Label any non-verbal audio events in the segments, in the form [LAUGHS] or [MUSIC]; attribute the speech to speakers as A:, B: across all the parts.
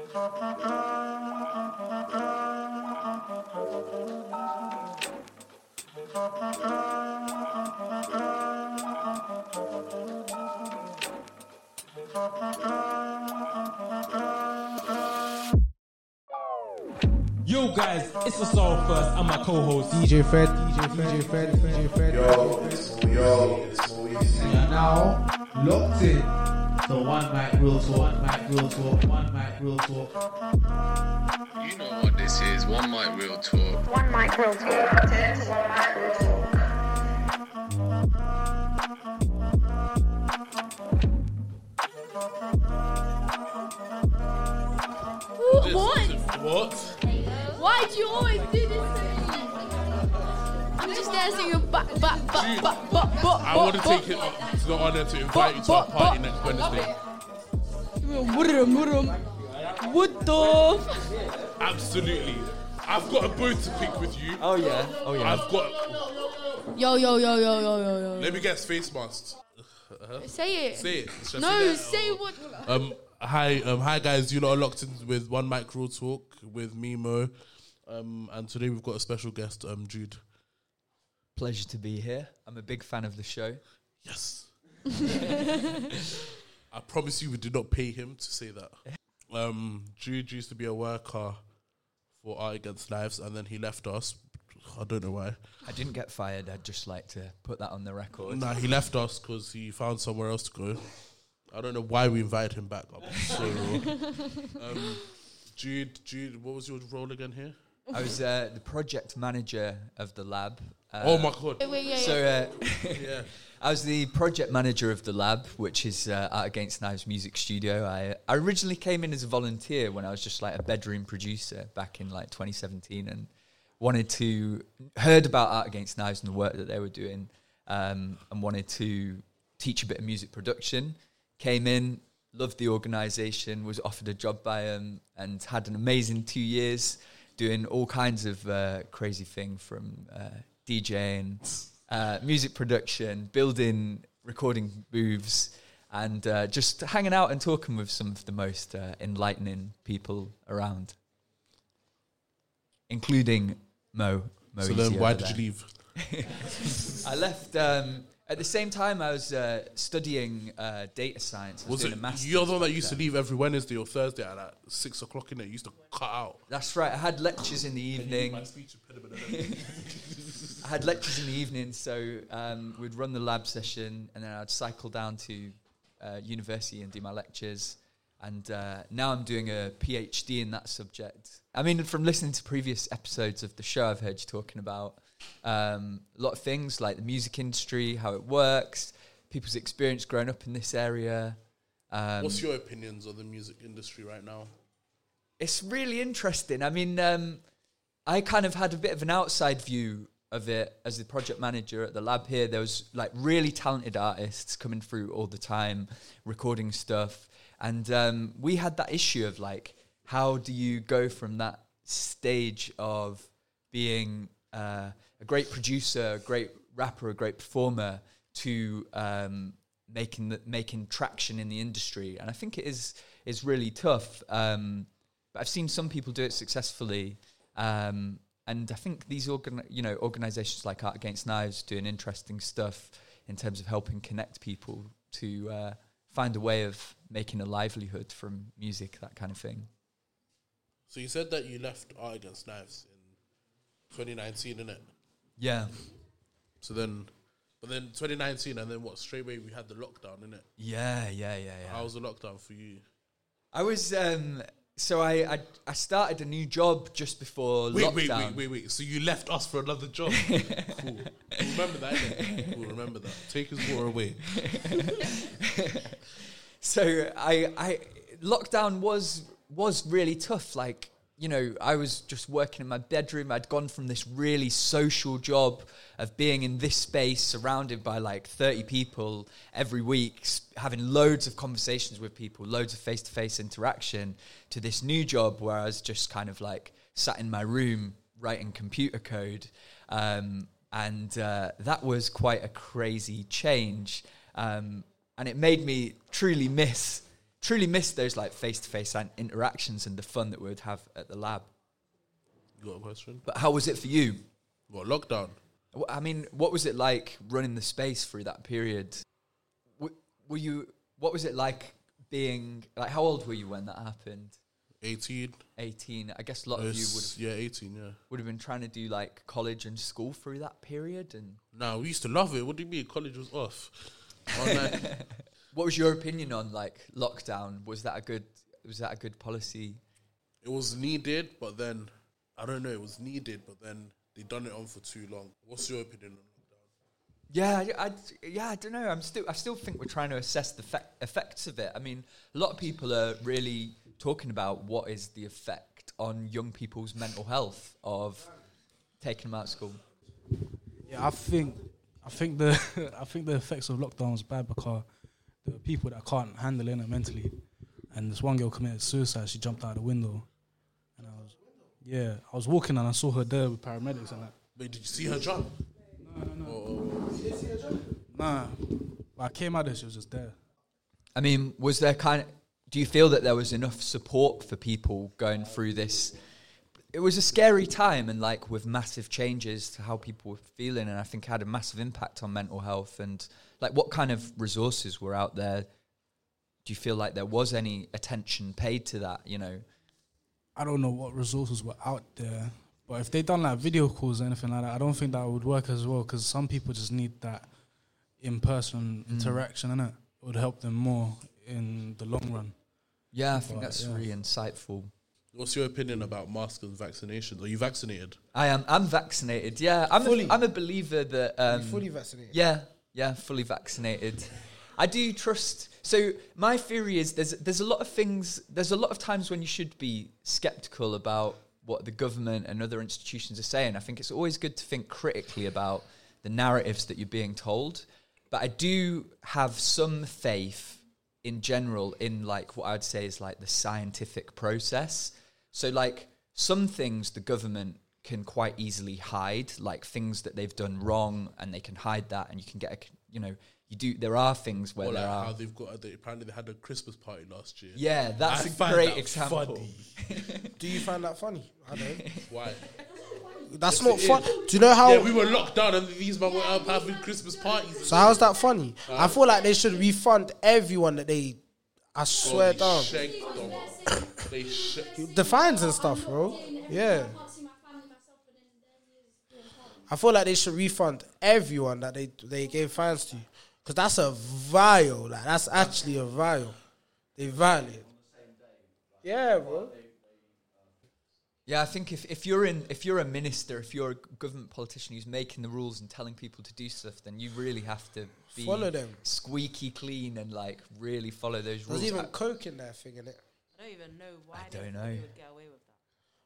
A: Yo guys, it's the Soul First. I'm my co-host.
B: DJ Fred, DJ Fred, DJ Fred, DJ Fred.
C: Yo, it's all yo, it's all easy.
B: You are now locked in.
D: The one mic real talk, one mic real talk, one mic real talk.
E: You know what this is. One mic real talk.
F: One mic real talk. Turn to one mic real talk.
G: What?
H: What?
G: Why do you always do this to me? I'm just dancing your back, back, back, back, back, back.
H: I want to take it up the honor to invite you to our party next Wednesday.
G: What the?
H: Absolutely. I've got a booth to pick with you.
D: Oh yeah, oh yeah.
H: I've got.
G: Yo, yo, yo, yo, yo, yo, yo.
H: Let me guess. Face masks.
G: Say it.
H: Say it. Should I
G: No,
H: say
G: say what.
H: Um. Hi. Um. Hi guys. You lot are locked in with one mic real talk with me Mo. Um. And today we've got a special guest. Um. Jude.
D: Pleasure to be here. I'm a big fan of the show.
H: Yes. [LAUGHS] I promise you, we did not pay him to say that. Um, Jude used to be a worker for Art Against Knives, and then he left us. I don't know why.
D: I didn't get fired. I'd just like to put that on the record.
H: Nah, he left us because he found somewhere else to go. I don't know why we invited him back. I'm so [LAUGHS] um, Jude, Jude, what was your role again here?
D: I was uh, the project manager of the lab. Uh,
H: oh my god!
G: Wait, wait, yeah,
D: So
G: yeah.
D: uh,
H: Yeah, [LAUGHS]
D: I was the project manager of the lab, which is uh, Art Against Knives Music Studio. I, I originally came in as a volunteer when I was just like a bedroom producer back in like 2017, and wanted to heard about Art Against Knives and the work that they were doing, um, and wanted to teach a bit of music production. Came in, loved the organisation, was offered a job by them, and had an amazing two years doing all kinds of uh, crazy thing from uh, DJing, uh, music production, building recording booths, and uh, just hanging out and talking with some of the most uh, enlightening people around, including Mo. Mo
H: so then, why did
D: there.
H: you leave? [LAUGHS]
D: I left um, at the same time. I was uh, studying uh, data science. I was,
H: Was it you're the one that used to leave every Wednesday or Thursday at like six o'clock in it? You used to cut out.
D: That's right. I had lectures in the evening.
H: My speech impediment. [LAUGHS]
D: I had lectures in the evening, so um, we'd run the lab session, and then I'd cycle down to uh, university and do my lectures. And uh, now I'm doing a PhD in that subject. I mean, from listening to previous episodes of the show, I've heard you talking about um, a lot of things like the music industry, how it works, people's experience growing up in this area. Um,
H: What's your opinions on the music industry right now?
D: it's really interesting. I mean, um, I kind of had a bit of an outside view of it as the project manager at the lab here. There was like really talented artists coming through all the time, recording stuff, and um, we had that issue of like, how do you go from that stage of being uh, a great producer, a great rapper, a great performer to um, making the, making traction in the industry? And I think it is is really tough. Um, but I've seen some people do it successfully, um, and I think these organ- you know organisations like Art Against Knives doing interesting stuff in terms of helping connect people to uh, find a way of making a livelihood from music, that kind of thing.
H: So you said that you left Art Against Knives in 2019, innit?
D: Yeah,
H: So then, but then 2019, and then what? Straight away we had the lockdown, innit?
D: yeah, yeah, yeah, yeah.
H: How was the lockdown for you?
D: I was um, so I, I I started a new job just before
H: Wait,
D: lockdown.
H: wait, wait, wait, wait. So you left us for another job? [LAUGHS] cool. Remember that. innit? Cool. Remember that. Take his water away. [LAUGHS]
D: so I, I lockdown was was really tough. Like you know, I was just working in my bedroom. I'd gone from this really social job of being in this space, surrounded by like thirty people every week, having loads of conversations with people, loads of face to face interaction, to this new job where I was just kind of like sat in my room writing computer code. Um, and uh, that was quite a crazy change. Um, and it made me truly miss truly miss those like face to face interactions and the fun that we would have at the lab.
H: You got a question?
D: But how was it for you?
H: What lockdown?
D: I mean, what was it like running the space through that period? W- were you? What was it like being like? How old were you when that happened?
H: Eighteen.
D: Eighteen. I guess a lot of you would have
H: yeah, eighteen. Yeah.
D: would have been trying to do like college and school through that period. And
H: Nah, we used to love it. What do you mean? College was off. [LAUGHS]
D: what was your opinion on like lockdown? Was that a good? Was that a good policy?
H: it was needed, but then I don't know. It was needed, but then they done it on for too long. What's your opinion on lockdown?
D: Yeah, I, I- yeah, I don't know. I'm still, I still think we're trying to assess the fe- effects of it. I mean, a lot of people are really talking about what is the effect on young people's mental health of taking them out of school.
I: Yeah, I think I think the [LAUGHS] I think the effects of lockdown was bad because there were people that can't handle it mentally. And this one girl committed suicide. She jumped out of the window, and I was yeah, I was walking and I saw her there with paramedics and that.
H: Wait, did you see her jump? No, no, no. Or did you see her jump?
I: Nah, but I came out there, she was just there.
D: I mean, was there kind of? Do you feel that there was enough support for people going through this? It was a scary time, and like with massive changes to how people were feeling, and I think had a massive impact on mental health. And like, what kind of resources were out there? Do you feel like there was any attention paid to that? You know,
I: I don't know what resources were out there, but if they done like video calls or anything like that, I don't think that would work as well because some people just need that in-person mm. interaction, and it would help them more in the long run.
D: yeah, I think that's
I: yeah.
D: really insightful.
H: What's your opinion about masks and vaccinations? Are you vaccinated?
D: I am. I'm vaccinated. Yeah, I'm.
B: Fully.
D: A, I'm a believer that. Um,
B: fully vaccinated.
D: Yeah, yeah, fully vaccinated. I do trust. So my theory is there's there's a lot of things. There's a lot of times when you should be skeptical about what the government and other institutions are saying. I think it's always good to think critically about the narratives that you're being told. But I do have some faith in general in like what I'd say is like the scientific process. So like some things the government can quite easily hide, like things that they've done wrong, and they can hide that, and you can get a, c- you know, you do. There are things where
H: Or
D: there
H: like
D: are.
H: how they've got they, apparently they had a Christmas party last year.
D: Yeah, that's
H: I
D: a
H: find
D: great
H: that
D: example.
H: funny. [LAUGHS]
B: Do you find that funny? I don't. [LAUGHS]
H: Why?
B: That's
H: Yes,
B: not
H: it
B: fun. Do you know how?
H: yeah, we were locked down and these men were up having Christmas parties.
B: so how's that funny? I feel like they should refund everyone that they. I swear
H: they
B: down.
H: Shanked. They sh-
B: The fines and stuff, bro. Yeah. I feel like they should refund everyone that they they gave fines to, because that's a vile. Like that's actually a vile. They violated. Yeah, bro.
D: Yeah, I think if, if you're in if you're a minister, if you're a government politician who's making the rules and telling people to do stuff, then you really have to be
B: Follow them.
D: squeaky clean and like really follow those rules.
B: There's even
D: I-
B: coke in there thing in it.
J: I don't even know why
D: I don't know.
J: would get away with.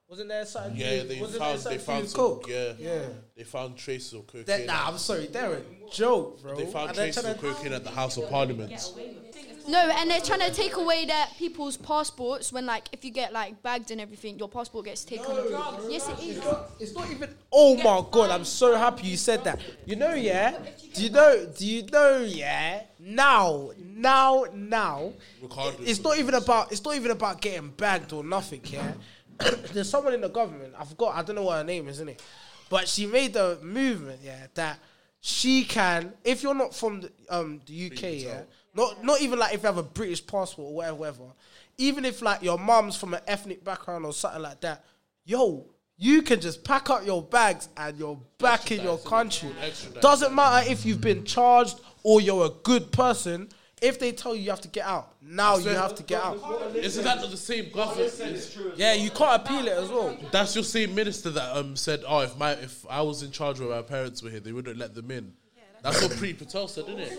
B: Wasn't there something?
H: yeah, they
B: wasn't
H: found
B: there
H: they found some
B: coke?
H: yeah
B: Yeah.
H: they found traces of cocaine.
B: That, nah, I'm sorry, they're a joke, bro.
H: they found
B: And
H: traces of
B: to-
H: cocaine at the House of Parliament.
G: No, and they're trying to take away their people's passports when, like, if you get like bagged and everything, your passport gets taken. away. Yes, it is.
B: It's not even. Oh my god! I'm so happy you said that. You know, yeah. Do you know? Do you know? Yeah. Now, now, now.
H: Regardless
B: It's not even about. It's not even about getting bagged or nothing. Yeah. [COUGHS] There's someone in the government. I forgot. I don't know what her name is, isn't it? But she made the movement. Yeah. That she can. If you're not from the, um the UK, yeah. Not not even like if you have a British passport or whatever, whatever. Even if like your mum's from an ethnic background or something like that, yo, you can just pack up your bags and you're back in your country. Doesn't matter if you've been charged or you're a good person. If they tell you you have to get out, now you have to get out.
H: Isn't that not the same government?
B: Yeah, you can't appeal it as well.
H: That's your same minister that um said, "Oh, if my if I was in charge where my parents were here, they wouldn't let them in." That's what Priti Patel said, isn't it?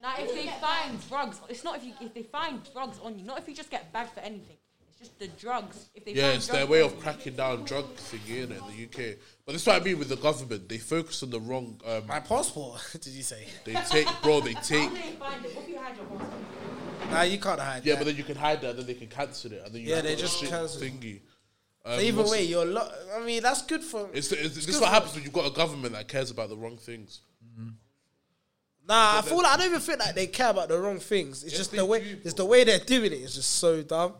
J: Now, if they find drugs, it's not if you if they find drugs on you, not if you just get bagged for anything. It's just the drugs. If they
H: Yeah, it's
J: drugs
H: their way of cracking down drug thingy in it in the UK. But that's what I mean with the government. They focus on the wrong. Um,
B: My passport, [LAUGHS] did you say?
H: they take, bro. They take.
J: How do they find it? What if you hide your passport?
B: Nah, you can't hide.
H: Yeah,
B: that.
H: but then you can hide that, and then they can cancel it, and then you
B: Yeah, they just
H: shit
B: cancel it.
H: thingy.
B: So
H: Um,
B: either way, you're. Lo- I mean, that's good for.
H: it's, it's, this is
B: good
H: what happens when you've got a government that cares about the wrong things.
B: Nah, I feel like I don't even feel like they care about the wrong things. It's
H: Yes,
B: just the way
H: do,
B: it's the way they're doing it. It's just so dumb.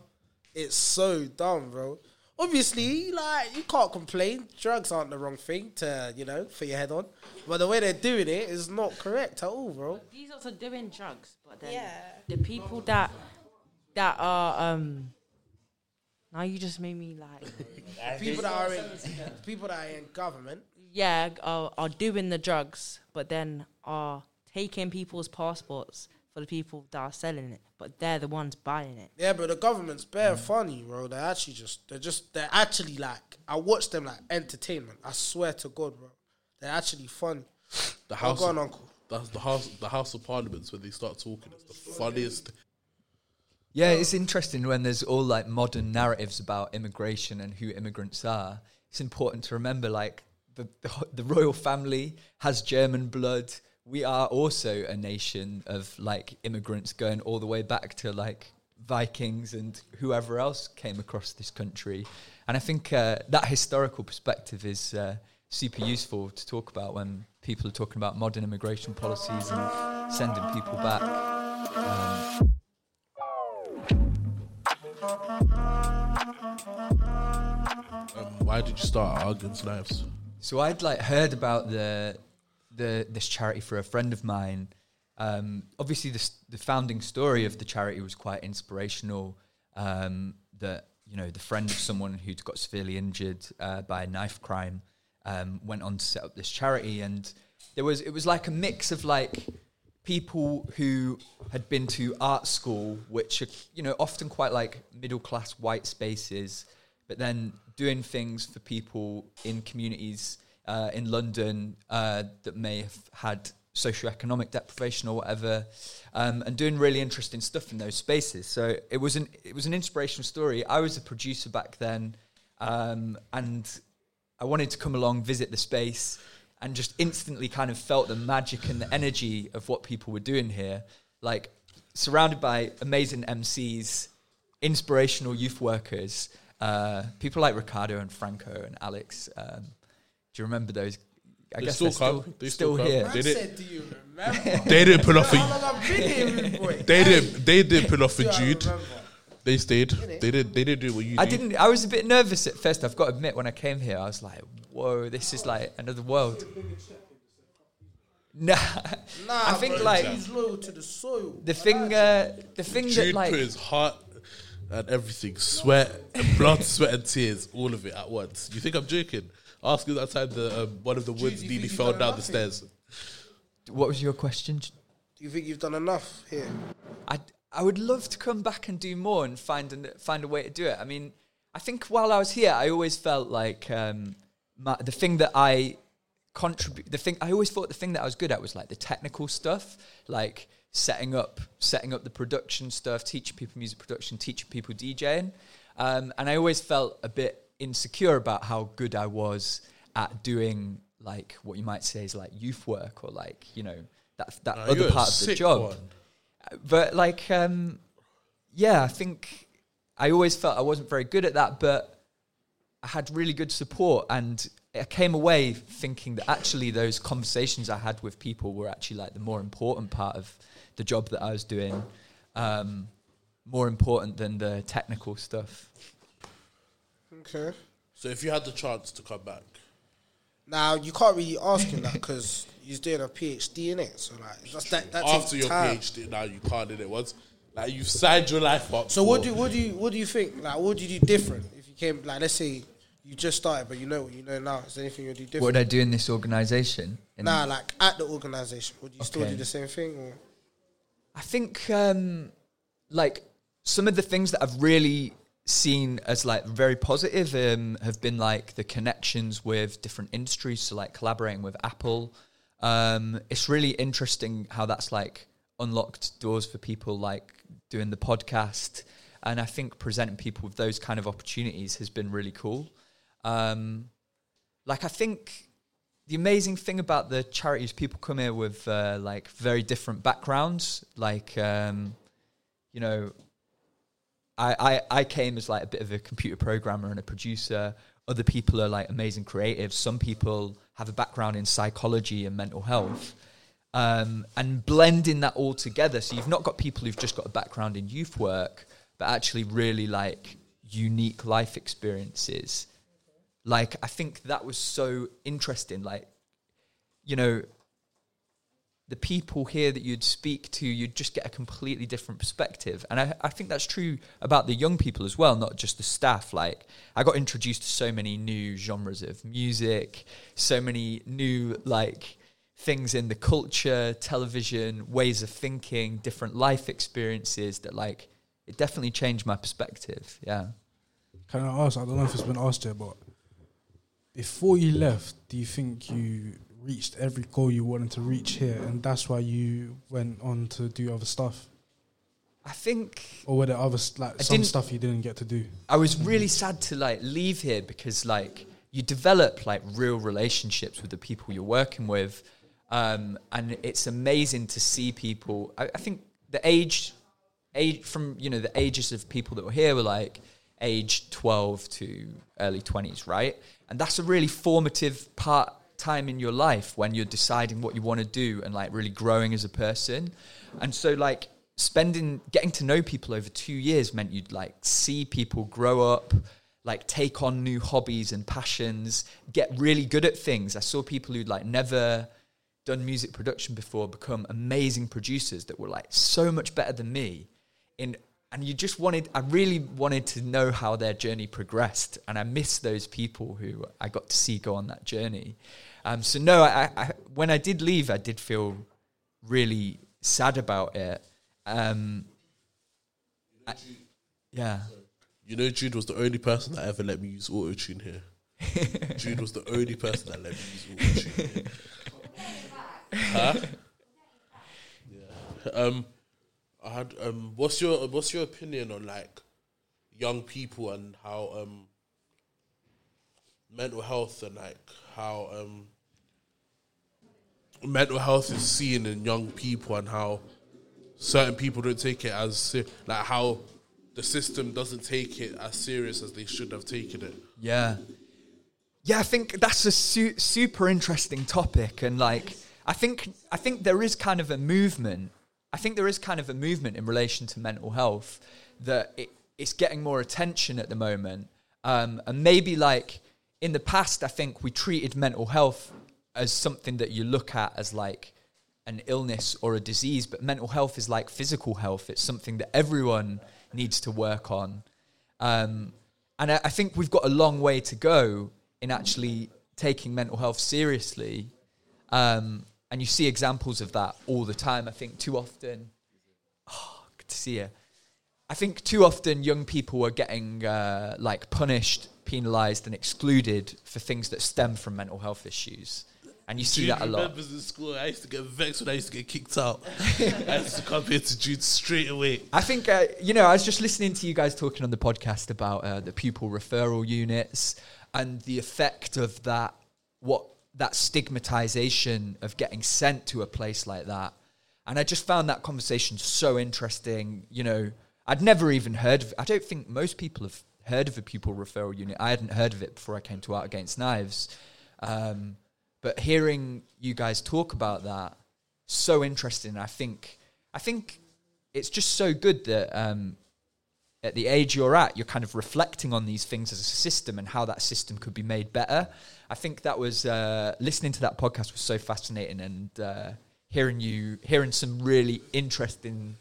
B: It's so dumb, bro. Obviously, like you can't complain. Drugs aren't the wrong thing to you know for your head on, but the way they're doing it is not correct at all, bro.
J: These also doing drugs, but then
F: Yeah.
J: the people that that are um. Now you just made me like [LAUGHS]
B: People that are in people that are in government.
J: yeah are, are doing the drugs, but then are taking people's passports for the people that are selling it, but they're the ones buying it.
B: Yeah, but the government's bare funny, bro. They're actually just they're just they're actually like I watch them like entertainment. I swear to God, bro. They're actually funny. [SIGHS]
H: The
B: Oh,
H: house,
B: go on, uncle.
H: That's the house. The House of Parliaments when they start talking, it's the funniest.
D: Yeah, it's interesting when there's all like modern narratives about immigration and who immigrants are. It's important to remember like the, the, the royal family has German blood. We are also a nation of like immigrants going all the way back to like Vikings and whoever else came across this country. And I think uh, that historical perspective is uh, super useful to talk about when people are talking about modern immigration policies and sending people back. Um,
H: Um, why did you start Art Against Knives?
D: So I'd like heard about the the this charity for a friend of mine. Um, obviously, the the founding story of the charity was quite inspirational. Um, that you know, the friend of someone who'd got severely injured uh, by a knife crime um, went on to set up this charity, and there was it was like a mix of like people who had been to art school, which are you know often quite like middle class white spaces, but then doing things for people in communities uh, in London uh, that may have had socioeconomic deprivation or whatever, um, and doing really interesting stuff in those spaces. So it was an it was an inspirational story. I was a producer back then, um, and I wanted to come along, visit the space, and just instantly kind of felt the magic and the energy of what people were doing here. Like surrounded by amazing MCs, inspirational youth workers, uh, people like Ricardo and Franco and Alex. Um, do you remember those? I
H: They
D: guess
H: still
D: they're still.
H: They
D: still,
H: still
D: here.
H: They did-
B: said, do you remember?
H: They didn't pull off
B: How
H: a.
B: long I've been here, boy? [LAUGHS]
H: They didn't. They didn't pull off
B: Do
H: a
B: I
H: Jude. They stayed. They did. They didn't do what you.
D: I
H: do.
D: didn't. I was a bit nervous at first. I've got to admit, when I came here, I was like, "Whoa, this is like another world." [LAUGHS] Nah,
B: Nah,
D: I think
B: bro,
D: like
B: he's loyal to the soil.
D: the thing, uh, the thing that
H: Jude
D: like
H: put his heart and everything, sweat, and blood, sweat, and tears, all of it at once. You think I'm joking? Ask him that time the um, one of the woods
B: you
H: nearly fell down the stairs.
D: What was your question?
B: Do you think you've done enough here?
D: I I would love to come back and do more and find an, find a way to do it. I mean, I think while I was here, I always felt like um, my, the thing that I contribute, the thing I always thought the thing that I was good at was like the technical stuff, like setting up setting up the production stuff, teaching people music production, teaching people DJing, um, and I always felt a bit insecure about how good I was at doing like what you might say is like youth work or like you know that that other part of the job
H: one.
D: but like um yeah i think i always felt i wasn't very good at that but i had really good support and i came away thinking that actually those conversations i had with people were actually like the more important part of the job that i was doing um more important than the technical stuff
B: Okay.
H: So if you had the chance to come back,
B: Now you can't really ask him that because he's doing a PhD in it. So like, that's that. That
H: after your
B: time.
H: PhD, now you can't do it once. Like you've signed your life up.
B: So what
H: for-
B: do what do you what do you think? Like, what do you do different if you came? Like, let's say you just started, but you know what you know now. Is there anything you do different?
D: what would i do in this organization In-
B: Nah, like at the organization, would you still
D: Okay.
B: do the same thing? Or
D: I think um, like some of the things that I've really seen as like very positive um, have been like the connections with different industries. So like collaborating with Apple. Um, it's really interesting how that's like unlocked doors for people like doing the podcast. And I think presenting people with those kind of opportunities has been really cool. Um, like I think the amazing thing about the charities people come here with uh, like very different backgrounds. Like, um, you know, I, I I came as like a bit of a computer programmer and a producer. Other people are like amazing creatives. Some people have a background in psychology and mental health. um, and blending that all together. So you've not got people who've just got a background in youth work, but actually really like unique life experiences. Like I think that was so interesting. Like, you know, the people here that you'd speak to, you'd just get a completely different perspective. And I, I think that's true about the young people as well, not just the staff. Like, I got introduced to so many new genres of music, so many new, like, things in the culture, television, ways of thinking, different life experiences that, like, it definitely changed my perspective. Yeah.
I: Can I ask? I don't know if it's been asked yet, but before you left, do you think you reached every goal you wanted to reach here, and that's why you went on to do other stuff,
D: I think
I: or were there other like
D: I
I: some stuff you didn't get to do?
D: I was really sad to like leave here because like you develop like real relationships with the people you're working with, um, and it's amazing to see people. I, I think the age, age from you know the ages of people that were here were like age 12 to early 20s, right? And that's a really formative part time in your life when you're deciding what you want to do and like really growing as a person. And so like spending getting to know people over 2 years meant you'd like see people grow up, like take on new hobbies and passions, get really good at things. I saw people who'd like never done music production before become amazing producers that were like so much better than me in and you just wanted i really wanted to know how their journey progressed and i miss those people who i got to see go on that journey um, so no I, I when i did leave i did feel really sad about it um, I- yeah
H: You know, Jude was the only person that ever let me use auto tune here. [LAUGHS] Jude was the only person that let me use auto tune here. huh? Yeah. Um, I had um. What's your What's your opinion on like young people and how um mental health and like how um mental health is seen in young people and how certain people don't take it as se- like how the system doesn't take it as serious as they should have taken it.
D: Yeah. Yeah, I think that's a su- super interesting topic and like I think I think there is kind of a movement. I think there is kind of a movement in relation to mental health that it, it's getting more attention at the moment. Um, and maybe like in the past I think we treated mental health as something that you look at as like an illness or a disease, but mental health is like physical health. It's something that everyone needs to work on. Um, and I, I think we've got a long way to go in actually taking mental health seriously. Um, and you see examples of that all the time. I think too often, [SIGHS] oh, good to see you. I think too often young people are getting uh, like punished, penalised, and excluded for things that stem from mental health issues. And you see
H: Jude
D: that a lot.
H: remembers in school. I used to get vexed when I used to get kicked out. I used to come here to Jude straight away.
D: I think uh, you know. I was just listening to you guys talking on the podcast about uh, the pupil referral units and the effect of that. What that stigmatization of getting sent to a place like that, and I just found that conversation so interesting. You know, I'd never even heard of. I don't think most people have heard of a pupil referral unit. I hadn't heard of it before I came to Art Against Knives. Um, but hearing you guys talk about that, so interesting. I think, I think it's just so good that um, at the age you're at, you're kind of reflecting on these things as a system and how that system could be made better. I think that was uh, listening to that podcast was so fascinating and uh, hearing you hearing some really interesting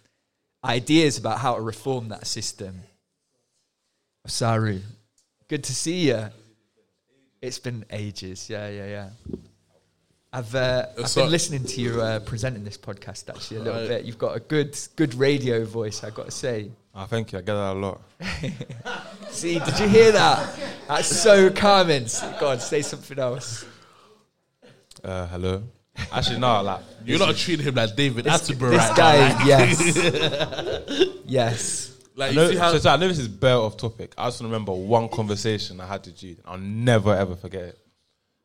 D: ideas about how to reform that system. Saru, good to see you. It's been ages. Yeah, yeah, yeah. I've uh, I've been listening to you uh, presenting this podcast actually a little
H: Right.
D: bit. You've got a good good radio voice. I've got to say.
K: Oh, thank you. I get that a lot. [LAUGHS]
D: See, did you hear that? That's so calming. Go on, say something else.
K: Uh, hello. [LAUGHS] Actually, no. Like
H: You're not treating him like David
D: This,
H: Attenborough.
D: this
H: right
D: guy,
H: now, like-
D: yes, [LAUGHS] yes.
H: Like
K: I
H: you
K: know,
H: see how
K: so, so I know this is bare off topic. I just remember one conversation I had with Jude. I'll never ever forget it.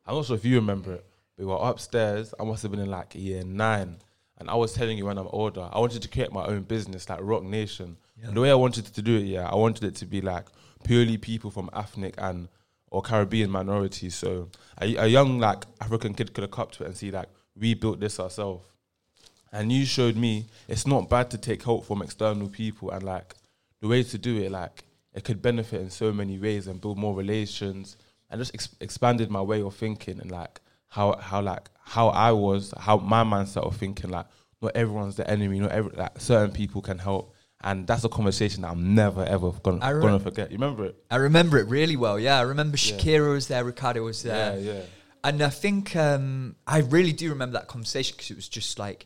K: I'm not sure if you remember it. We were upstairs. I must have been in like year nine, and I was telling you when I'm older, I wanted to create my own business, like Roc Nation. And the way I wanted to do it, yeah, I wanted it to be like purely people from ethnic and or Caribbean minorities. So a, a young like African kid could look up to it and see like we built this ourselves. And you showed me it's not bad to take help from external people and like the way to do it, like it could benefit in so many ways and build more relations and just ex- expanded my way of thinking and like how how like how I was, how my mindset of thinking like not everyone's the enemy, not every like certain people can help. And that's a conversation that I'm never ever gonna,
D: I
K: gonna forget. You remember it?
D: I remember it really well. Yeah, I remember
K: Yeah.
D: Shakira was there, Ricardo was there.
K: Yeah, yeah.
D: And I think um, I really do remember that conversation because it was just like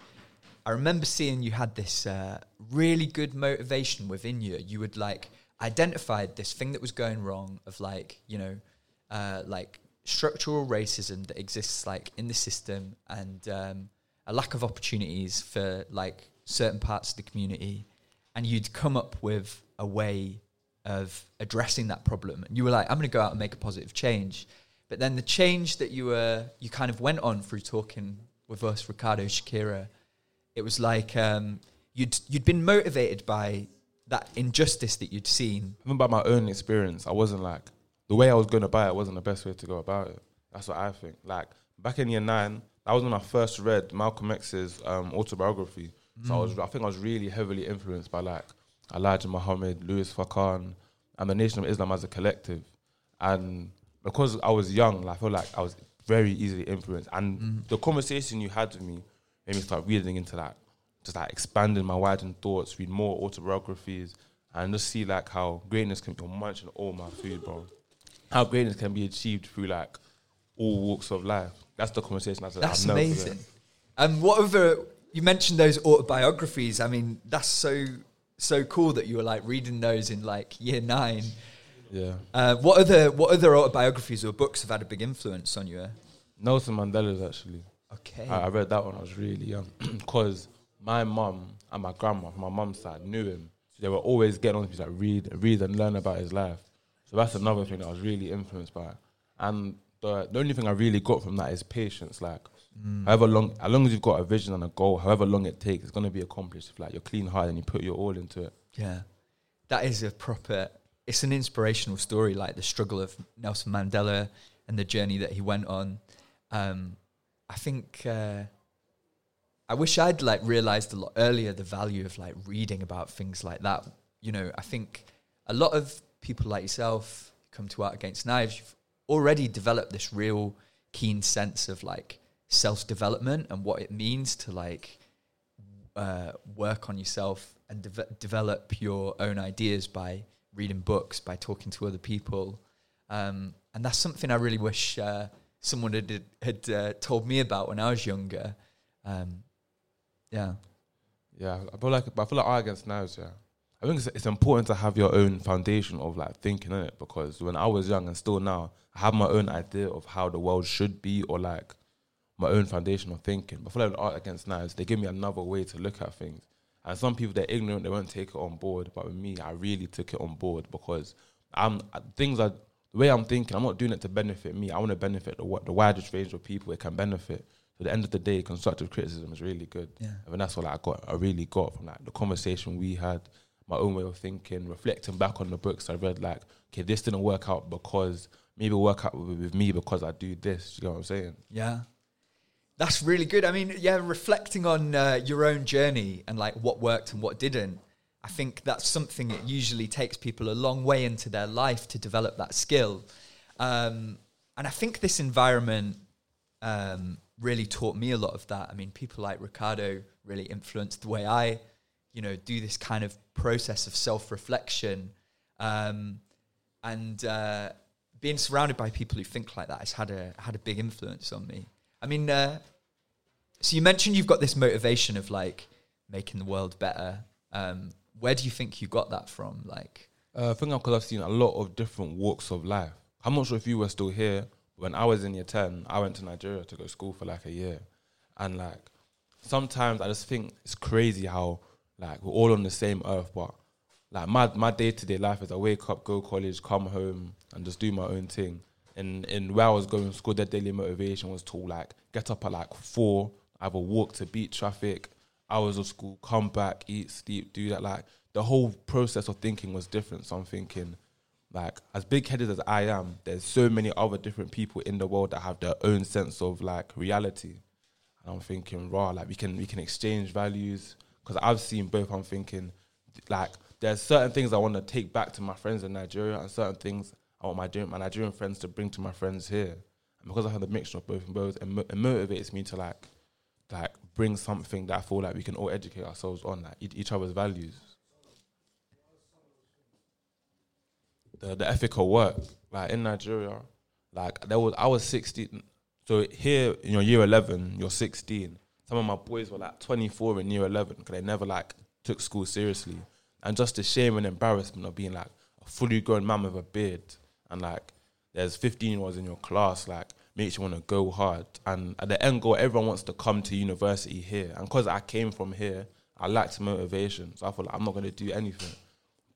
D: I remember seeing you had this uh, really good motivation within you. You would like identified this thing that was going wrong of like you know uh, like structural racism that exists like in the system and um, a lack of opportunities for like certain parts of the community, and you'd come up with a way of addressing that problem. And you were like, I'm going to go out and make a positive change. But then the change that you were, you kind of went on through talking with us, Ricardo, Shakira, it was like um, you'd you'd been motivated by that injustice that you'd seen.
K: Even by my own experience, I wasn't like the way I was going to buy it wasn't the best way to go about it. That's what I think. Like back in year nine, that was when I first read Malcolm X's um, autobiography. So I was, I think I was really heavily influenced by like Elijah Muhammad, Louis Farrakhan, and the Nation of Islam as a collective. And because I was young, I feel like I was very easily influenced. And the conversation you had with me made me start reading into that, just like expanding my widened thoughts, read more autobiographies, and just see like how greatness can be I'm munching all my food, bro. How greatness can be achieved through like all walks of life. That's the conversation I said.
D: That's
K: I'll
D: amazing. And what other you mentioned those autobiographies? I mean, that's so so cool that you were like reading those in like year nine.
K: Yeah.
D: Uh, what other what other autobiographies or books have had a big influence on you?
K: Nelson Mandela's actually.
D: Okay.
K: I, I read that when I was really young [CLEARS THROAT] because my mum and my grandma my mum's side knew him. So they were always getting on to me like read, read and learn about his life. So that's another thing that I was really influenced by. And the, the only thing I really got from that is patience. Like,
D: Mm.
K: however long, as long as you've got a vision and a goal, however long it takes, it's gonna be accomplished. If like you're clean hearted and you put your all into it.
D: Yeah, that is a proper. It's an inspirational story, like the struggle of Nelson Mandela and the journey that he went on. Um, I think uh, I wish I'd like realized a lot earlier the value of like reading about things like that. You know, I think a lot of people like yourself come to Art Against Knives. You've already developed this real keen sense of like self development and what it means to like uh, work on yourself and deve- develop your own ideas by reading books, by talking to other people. Um, and that's something I really wish uh, someone had, had uh, told me about when I was younger. Um, yeah.
K: Yeah, I feel like I feel like art against knives. Yeah, I think it's, it's important to have your own foundation of like thinking in it because when I was young and still now, I have my own idea of how the world should be or like my own foundation of thinking. But like art against knives, they give me another way to look at things. And some people they're ignorant, they won't take it on board. But with me, I really took it on board because I'm uh, things are the way I'm thinking. I'm not doing it to benefit me. I want to benefit the the widest range of people it can benefit. So at the end of the day, constructive criticism is really good.
D: Yeah.
K: I mean, that's what I got. I really got from like the conversation we had, my own way of thinking, reflecting back on the books I read. Like, okay, this didn't work out because maybe work out with, with me because I do this. You know what I'm saying?
D: Yeah. That's really good. I mean, yeah, reflecting on uh, your own journey and like what worked and what didn't, I think that's something that usually takes people a long way into their life to develop that skill. Um, and I think this environment um, really taught me a lot of that. I mean, people like Ricardo really influenced the way I, you know, do this kind of process of self-reflection. Um, and uh, being surrounded by people who think like that has had a had a big influence on me. I mean, uh, so you mentioned you've got this motivation of like making the world better. Um, where do you think you got that from? Like,
K: Uh, I think because I've seen a lot of different walks of life. I'm not sure if you were still here. When I was in year 10, I went to Nigeria to go to school for like a year. And like, sometimes I just think it's crazy how like we're all on the same earth, but like my my day to day life is I wake up, go college, come home, and just do my own thing. And in where I was going to school, their daily motivation was to like get up at like four, have a walk to beat traffic, hours of school, come back, eat, sleep, do that. Like the whole process of thinking was different. So I'm thinking, like, as big headed as I am, there's so many other different people in the world that have their own sense of like reality. And And I'm thinking, raw, like we can we can exchange values because I've seen both. I'm thinking, like there's certain things I want to take back to my friends in Nigeria, and certain things I want my Nigerian, my Nigerian friends to bring to my friends here. And because I have the mixture of both and both, it, mo- it motivates me to like like bring something that I feel like we can all educate ourselves on, like each, each other's values. The the ethical work, like in Nigeria, like there was I was sixteen. So here in your year eleven, you're sixteen. Some of my boys were like twenty four in year eleven because they never like took school seriously, and just the shame and embarrassment of being like a fully grown man with a beard, and like there's fifteen year olds in your class, like makes you want to go hard. And at the end goal, everyone wants to come to university here, and because I came from here, I lacked motivation, so I feel like I'm not gonna do anything.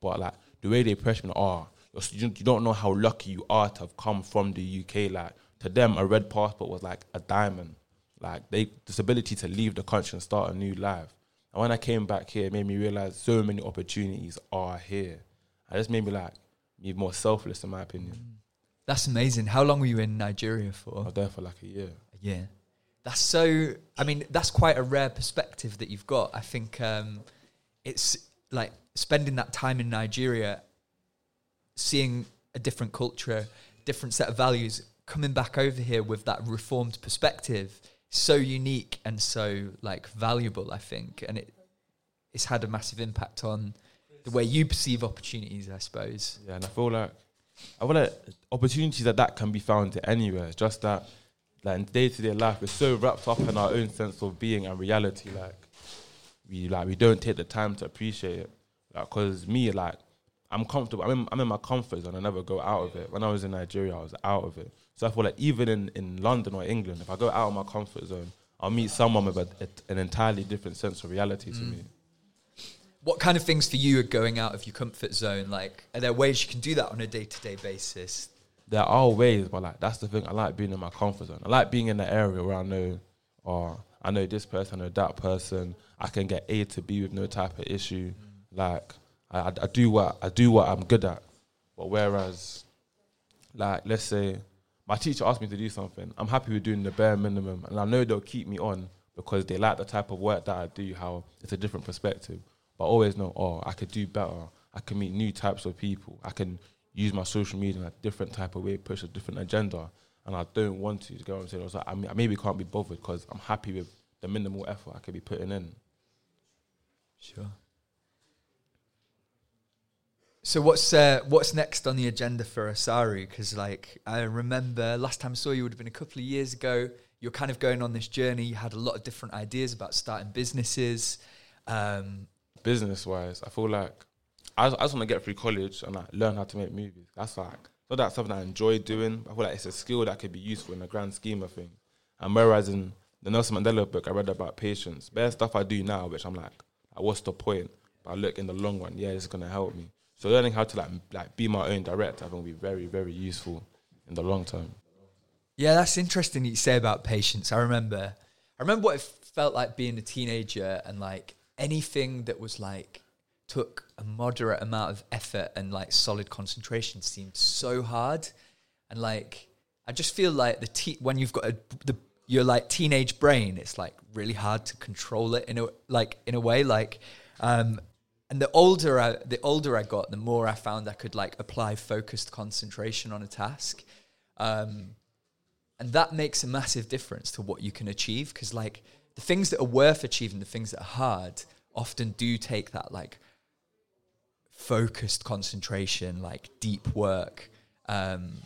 K: But like the way they pressure me, oh, you don't know how lucky you are to have come from the UK. Like to them, a red passport was like a diamond. Like they, this ability to leave the country and start a new life. And when I came back here, it made me realize so many opportunities are here. And it just made me like be more selfless, in my opinion.
D: That's amazing. How long were you in Nigeria for?
K: I was there for like a year.
D: A year. That's so. I mean, that's quite a rare perspective that you've got. I think um, it's like spending that time in Nigeria, seeing a different culture, different set of values, coming back over here with that reformed perspective, so unique and so like valuable. I think, and it it's had a massive impact on the way you perceive opportunities. I suppose.
K: Yeah, and I feel like I feel like opportunities like that can be found anywhere. Just that like in day to day life, we're so wrapped up in our own sense of being and reality. Like we like we don't take the time to appreciate it. Like, cause me like I'm comfortable. I'm in, I'm in my comfort zone. I never go out of it. When I was in Nigeria, I was out of it. So I feel like even in, in London or England, if I go out of my comfort zone, I'll meet someone with a, a- an entirely different sense of reality to
D: Mm.
K: me.
D: What kind of things for you are going out of your comfort zone? Like, are there ways you can do that on a day to day basis?
K: there are ways, but like that's the thing. I like being in my comfort zone. I like being in the area where I know, or I know this person, I know that person. I can get A to B with no type of issue. Like I, I, do what I do what I'm good at. But whereas, like let's say my teacher asked me to do something, I'm happy with doing the bare minimum, and I know they'll keep me on because they like the type of work that I do. How it's a different perspective, but I always know, oh, I could do better. I can meet new types of people. I can use my social media in a different type of way, push a different agenda. And I don't want to go and say, I, was like, I maybe can't be bothered because I'm happy with the minimal effort I could be putting in.
D: Sure. So what's uh, what's next on the agenda for Asari? Because like I remember last time I saw you would have been a couple of years ago. You're kind of going on this journey. You had a lot of different ideas about starting businesses. Um,
K: Business wise, I feel like I I just want to get through college and like learn how to make movies. That's like so that's something I enjoy doing. I feel like it's a skill that could be useful in the grand scheme of things. And whereas in the Nelson Mandela book, I read about patience. There's stuff I do now, which I'm like, like, what's the point? But I look in the long run, yeah, it's gonna help me. So learning how to like like be my own director, I think will be very very useful in the long term.
D: Yeah, that's interesting you say about patience. I remember, I remember what it felt like being a teenager and like anything that was like took a moderate amount of effort and like solid concentration seemed so hard, and like I just feel like the te- when you've got a the your like teenage brain, it's like really hard to control it in a like in a way like. Um, and the older I, the older I got, the more I found I could like apply focused concentration on a task. Um, and that makes a massive difference to what you can achieve because like the things that are worth achieving the things that are hard often do take that like focused concentration like deep work um,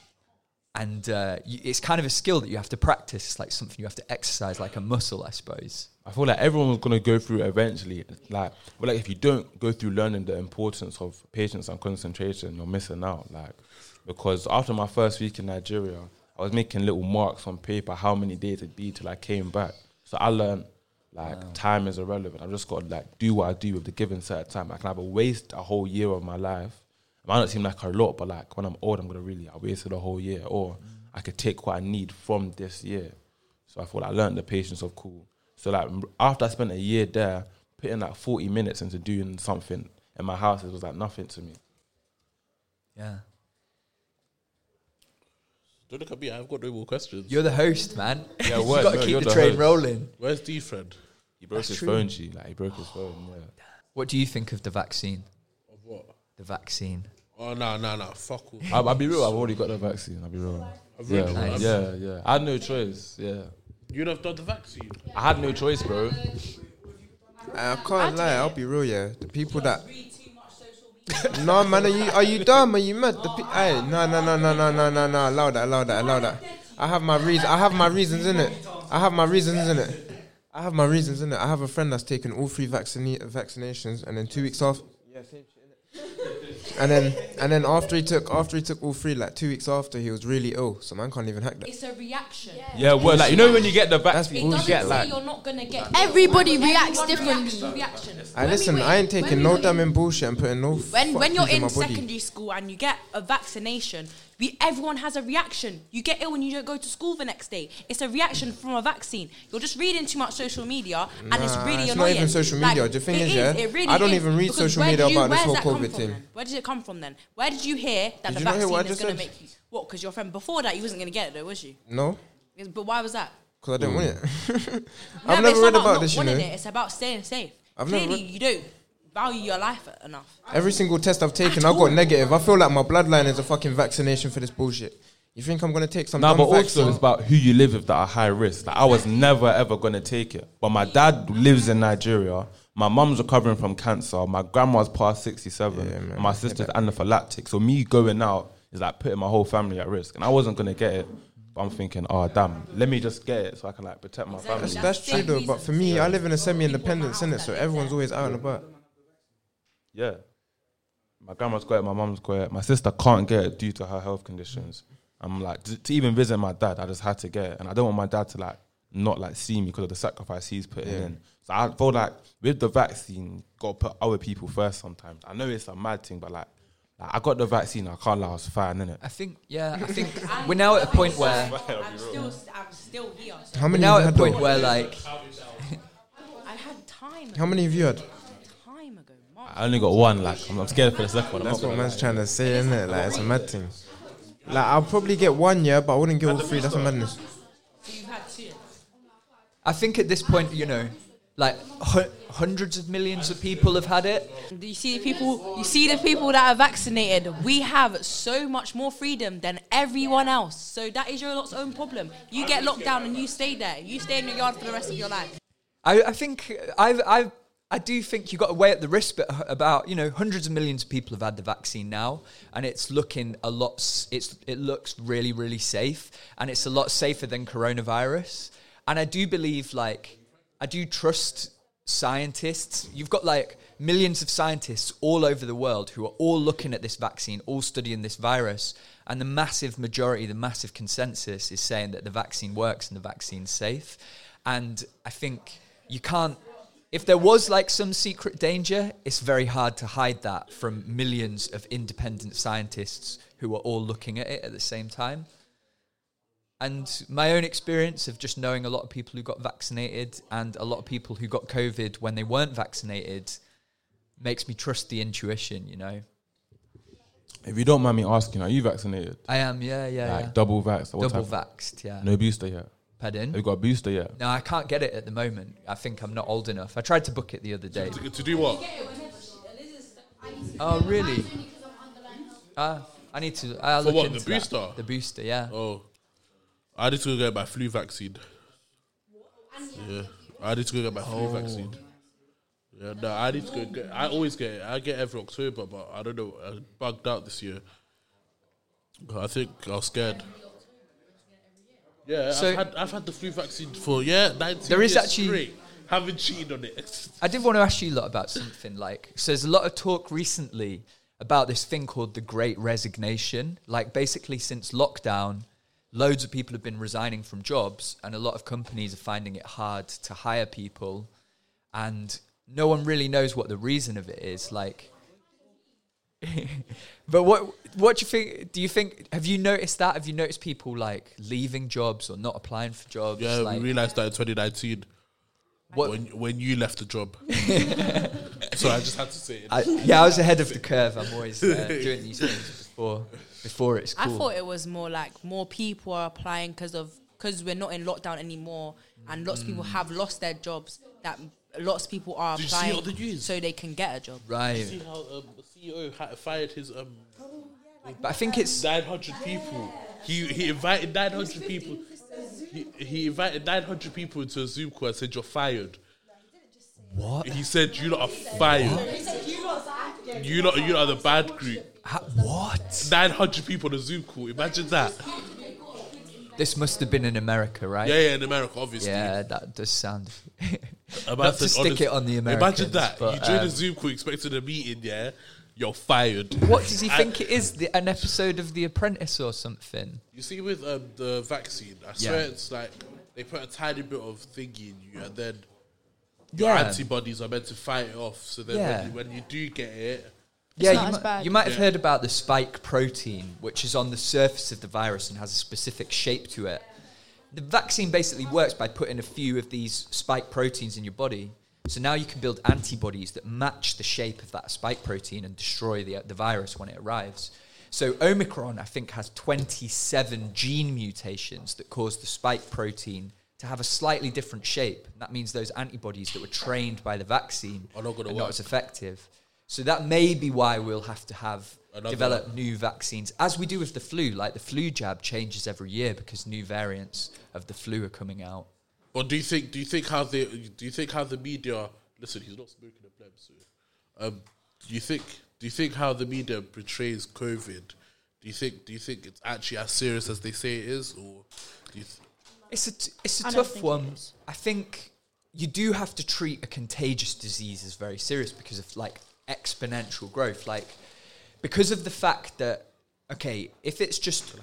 D: and uh, you, it's kind of a skill that you have to practice it's like something you have to exercise like a muscle i suppose
K: I feel like everyone was gonna go through it eventually. Like, but like if you don't go through learning the importance of patience and concentration, you're missing out. Like, because after my first week in Nigeria, I was making little marks on paper how many days it'd be till I came back. So I learned like time is irrelevant. I've just got to like do what I do with the given set of time. I can either waste a whole year of my life. It might not seem like a lot, but like when I'm old, I'm gonna really I wasted a whole year, or I could take what I need from this year. So I thought I learned the patience of cool. So like after I spent a year there, putting like 40 minutes into doing something in my house, it was like nothing to me.
D: yeah
H: Don't look at me. I've got no more questions.
D: You're the host, man. [LAUGHS]
K: Yeah, [LAUGHS]
D: you
K: word,
D: got to
K: no,
D: keep the
K: the
D: train
K: host.
D: rolling.
H: Where's D friend?
K: He broke
D: That's
K: his
D: true.
K: phone, G. Like he broke his phone. Yeah.
D: What do you think of the vaccine?
H: Of what?
D: The vaccine.
H: Oh no no no! Fuck all.
K: I'll, I'll be real. I've already got the vaccine. I'll be real.
H: I've
K: Yeah,
H: already- Nice.
K: yeah, yeah. I had no choice. Yeah,
H: You'd have done the vaccine.
K: I had no choice, bro.
L: I can't lie. I'll be real, yeah. The people that. [LAUGHS] no man, are you are you dumb? Are you mad? The pe- hey, no no no no no no no no. Allow that, allow that, allow that. I have my reason. I have my reasons in it. I have my reasons in it. I have my reasons in it. I have a friend that's taken all three vaccine vaccinations, and then two weeks off. And then and then after he took after he took all three, like two weeks after, he was really ill. So man can't even hack that.
M: It's a reaction.
K: Yeah, well, like you know when you get the
L: That's
K: vaccine, you
M: Doesn't
K: get
M: say
K: like
M: you're not gonna get.
G: Everybody
M: Everyone
G: reacts
M: reacts
G: differently.
M: reaction.
L: I listen. I ain't taking no damn in bullshit and putting no.
J: When when you're
L: things
J: in secondary school and you get a vaccination, we everyone has a reaction. You get ill and you don't go to school the next day. It's a reaction from a vaccine. You're just reading too much social media and it's really
L: it's not
J: annoying.
L: even social
J: Like,
L: media. The thing
J: it
L: is, yeah,
J: really
L: I don't
J: is.
L: even read
J: Because
L: social media
J: you-
L: about this whole COVID thing.
J: then? Where did it come from then? Where did you hear that
L: Did
J: the
L: not
J: vaccine is going to make you? What? Because your friend before that you wasn't going to get it though, was you?
L: No,
J: But why was that?
L: because I didn't want it. I've never read
J: not
L: about this, you know.
J: It. It's about staying safe.
L: I've never
J: Clearly,
L: read-
J: you don't value your life enough.
L: Every single test I've taken, I got negative. I feel like my bloodline is a fucking vaccination for this bullshit. You think I'm gonna take some?
K: No,
L: dumb
K: but also it's about who you live with that are high risk. Like I was never ever gonna take it, but my dad lives in Nigeria. My mum's recovering from cancer. My grandma's past sixty-seven. and my sister's anaphylactic. So me going out is like putting my whole family at risk, and I wasn't gonna get it. But I'm thinking, oh damn, let me just get it so I can like protect my family.
L: That's, that's true though. But for me, I live in a semi-independent innit? so everyone's always out and about.
K: Yeah. My grandma's got it, my mum's got it. My sister can't get it due to her health conditions. I'm like, to, to even visit my dad, I just had to get it. And I don't want my dad to like not like see me because of the sacrifice he's putting
L: Yeah.
K: in. So I feel like with the vaccine, got to put other people first sometimes. I know it's a mad thing, but like, like I got the vaccine, I can't lie, I was fine, innit?
D: I think, yeah, I [LAUGHS] think we're now at a point where [LAUGHS]
J: I'm still, I'm still here. so-
L: How
D: we're
L: many
D: now at a point where like
J: I had time.
L: How many have you had?
J: Time ago.
K: I only got one, like, I'm, I'm scared for the second one. I'm
L: That's
K: not
L: what
K: gonna
L: man's
K: lie.
L: trying to say, isn't it? Like it's a mad thing. Like I'll probably get one year, but I wouldn't get all three. That's a madness.
J: You've had two.
D: I think at this point, you know, like hu- hundreds of millions of people have had it.
J: Do you see the people? You see the people that are vaccinated. We have so much more freedom than everyone else. So that is your lot's own problem. You get locked down and you stay there. You stay in your yard for the rest of your life.
D: I, I think I've, I, I do think you've got to weigh up the risk, but uh, about you know hundreds of millions of people have had the vaccine now, and it's looking a lot. It's it looks really really safe, and it's a lot safer than coronavirus. And I do believe like I do trust scientists. You've got like millions of scientists all over the world who are all looking at this vaccine, all studying this virus, and the massive majority, the massive consensus is saying that the vaccine works and the vaccine's safe. And I think you can't if there was like some secret danger, it's very hard to hide that from millions of independent scientists who are all looking at it at the same time. And my own experience of just knowing a lot of people who got vaccinated and a lot of people who got COVID when they weren't vaccinated makes me trust the intuition, you know.
K: If you don't mind me asking, are you vaccinated?
D: I am, yeah, yeah,
K: Like
D: yeah.
K: double vaxxed?
D: Double
K: type?
D: vaxxed, yeah.
K: No booster yet?
D: Pardon?
K: Have you got a booster yet?
D: No, I can't get it at the moment. I think I'm not old enough. I tried to book it the other day.
H: To, to do what?
D: Oh, really? Uh, I need to. I'll
H: For
D: look
H: what?
D: into
H: The
D: that.
H: booster?
D: The booster, yeah.
H: Oh, I need to go get my flu vaccine. Yeah, I need to go get my flu
D: Oh.
H: vaccine. Yeah, no, I need to go get. I always get it. I get every October, but I don't know. I bugged out this year. I think I was scared. Yeah,
D: So-
H: I've had I've had the flu vaccine for yeah. 19
D: There is
H: years
D: actually-
H: straight. haven't cheated on it. [LAUGHS]
D: I did want to ask you a lot about something like so there's a lot of talk recently about this thing called the great resignation like basically since lockdown loads of people have been resigning from jobs and a lot of companies are finding it hard to hire people and no one really knows what the reason of it is like [LAUGHS] but what what do you think do you think have you noticed that have you noticed people like leaving jobs or not applying for jobs
H: Yeah,
D: like,
H: we realized that in 2019.
D: What-
H: when when you left the job? [LAUGHS] so I just had to say it.
D: I, yeah, I was ahead of the curve. I'm always uh, doing these things. before before it's cool.
J: I thought it was more like more people are applying because of because we're not in lockdown anymore, and lots of people
D: Mm.
J: have lost their jobs. That lots of people are
H: Did
J: applying
H: the
J: so they can get a job.
D: Right.
H: See how um, the CEO ha- fired his um.
D: But I think it's
H: 900 people. He he invited 900 people. He, he invited 900 people into a Zoom call and said you're fired.
D: What?
H: He said you lot are fired. You lot, you lot are the bad group.
D: what?
H: 900 people on a Zoom call. Imagine that.
D: This must have been in America, right?
H: Yeah, yeah, in America, obviously.
D: Yeah, that does sound. [LAUGHS]
H: A man
D: Not to stick it on the Americans.
H: Imagine that.
D: but,
H: you join
D: um,
H: a Zoom call expecting a meeting, yeah? You're fired.
D: What does he [LAUGHS] think it is? The, an episode of The Apprentice or something?
H: You see, with um, the vaccine, I
D: Yeah.
H: swear it's like they put a tiny bit of thingy in you, and then your
D: Yeah.
H: antibodies are meant to fight it off. So then
D: Yeah.
H: when, you, when you do get it,
D: yeah,
G: not
D: you,
G: as
D: mi-
G: bad.
D: you might have
H: Yeah.
D: heard about the spike protein, which is on the surface of the virus and has a specific shape to it. The vaccine basically works by putting a few of these spike proteins in your body. So now you can build antibodies that match the shape of that spike protein and destroy the, the virus when it arrives. So Omicron, I think, has 27 gene mutations that cause the spike protein to have a slightly different shape. That means those antibodies that were trained by the vaccine
H: Are not gonna
D: not as effective. So that may be why we'll have to have
H: Another-
D: develop new vaccines, as we do with the flu. Like the flu jab changes every year because new variants of the flu are coming out.
H: Or do you think do you think how the do you think how the media listen? He's not smoking a pleb, so um, do you think do you think how the media portrays COVID? Do you think do you think it's actually as serious as they say it is, or do you? Th-
D: It's a t- it's a
G: I
D: tough one. I think you do have to treat a contagious disease as very serious because of like exponential growth. Like because of the fact that okay, if it's just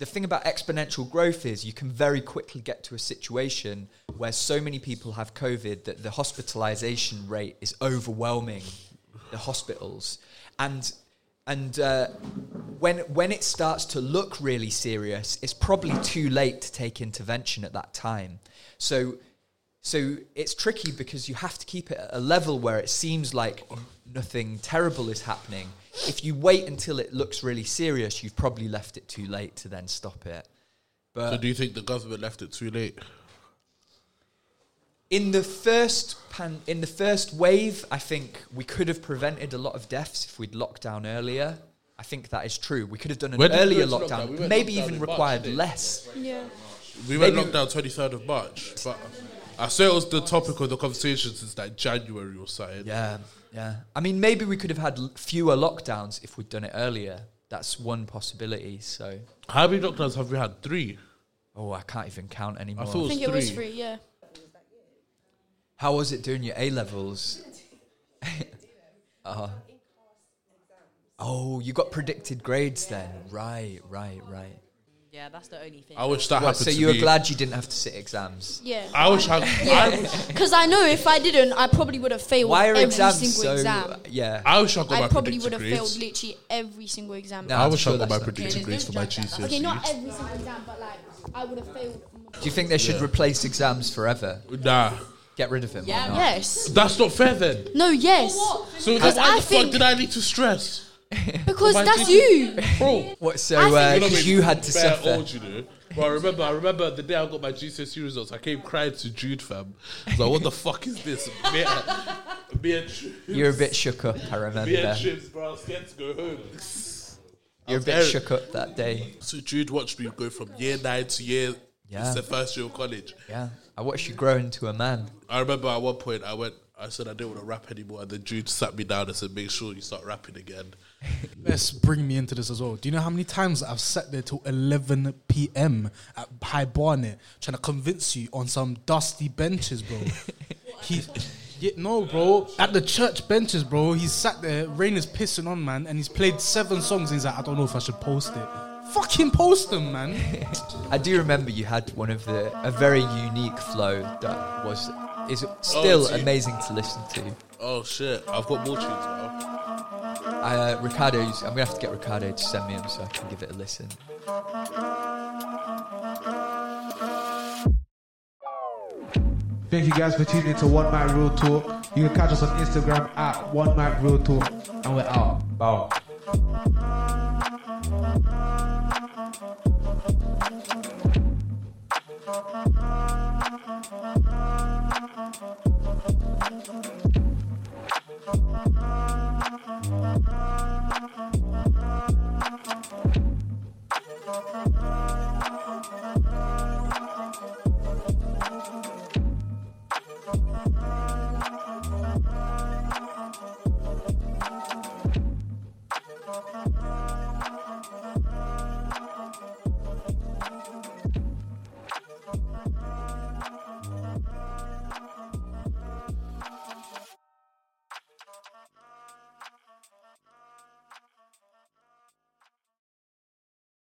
D: the thing about exponential growth is you can very quickly get to a situation where so many people have COVID that the hospitalization rate is overwhelming the hospitals, and and uh, when when it starts to look really serious, it's probably too late to take intervention at that time. So so it's tricky because you have to keep it at a level where it seems like nothing terrible is happening. If you wait until it looks really serious, you've probably left it too late to then stop it. But
H: so do you think the government left it too late?
D: in the first pan, in the first wave, I think we could have prevented a lot of deaths if we'd locked down earlier. I think that is true. We could have done an
H: When
D: earlier lockdown,
H: lockdown? We
D: maybe
H: lockdown
D: even
H: in March,
D: required less.
G: Yeah.
H: We went
D: Maybe-
H: lockdown twenty third of March, but I say it was the topic of the conversation since like January or something.
D: Yeah, yeah. I mean, maybe we could have had l- fewer lockdowns if we'd done it earlier. That's one possibility. So,
H: How many lockdowns have we had? Three.
D: oh, I can't even count anymore.
H: thought it
G: I
H: was
G: think it was
H: three.
G: free, yeah.
D: How was it doing your A levels? [LAUGHS] uh, oh, you got predicted grades then. Right, right, right.
J: Yeah, that's the only thing.
H: I wish that
D: What,
H: happened
D: so
H: to
D: you were
H: me.
D: glad you didn't have to sit exams?
G: Yeah.
H: I wish I. [LAUGHS] I,
G: Yeah.
H: wish,
G: Because I know if I didn't, I probably would have failed
D: Why are
G: every
D: exams
G: single
D: so?
G: exam.
D: Yeah.
H: I wish I got my phone.
G: I
H: my
G: probably would
H: predicted
G: have failed
H: grades.
G: literally every single exam.
D: No,
H: I
D: I'm
H: wish
D: sure
H: I got my
D: that's not
H: predicted grades for my GCSE.
G: Okay, not every single exam, but like I would have failed.
D: Do you think they should replace exams forever?
H: Nah,
D: Get rid of them? or
J: Yeah.
D: not?
G: Yes.
H: that's not fair then.
G: No. Yes.
H: So then
G: Because
H: why
G: I
H: the fuck
G: think-
H: did I need to stress? [LAUGHS]
G: Because that's you. [LAUGHS]
H: Bro,
D: What? So
G: I
D: uh, 'cause you had to
H: bare
D: suffer.
H: Old, you know. But I remember, I remember the day I got my GCSE results. I came crying to Jude, fam. I was like, "What the fuck is this?" Me, and- me and Trips-
D: You're a bit shook up. I
H: Me and
D: remember.
H: Trips, bro. I was scared to go home.
D: You're a bit shook up that day.
H: So Jude watched me go from year nine to year.
D: Yeah.
H: It's the first year of college.
D: Yeah. I watched you grow into a man.
H: I remember at one point I went. I said I didn't want to rap anymore, and then Jude sat me down and said, "Make sure you start rapping again." [LAUGHS]
I: Let's bring me into this as well. Do you know how many times I've sat there till 11 p.m. at High Barnet trying to convince you on some dusty benches, bro? [LAUGHS] he, yeah, no, bro. At the church benches, bro. He's sat there, rain is pissing on, man, and he's played seven songs. And he's like, I don't know if I should post it. Fucking post them, man. [LAUGHS]
D: I do remember you had one of the a very unique flow that was is still
H: see.
D: amazing to listen to.
H: Oh shit! I've got more tunes now.
D: Uh, Ricardo's. I'm gonna have to get Ricardo to send me them so I can give it a listen.
M: Thank you guys for tuning in to One Mic Real Talk. You can catch us on Instagram at One Mic Real Talk, and we're out. Bow.
F: Thank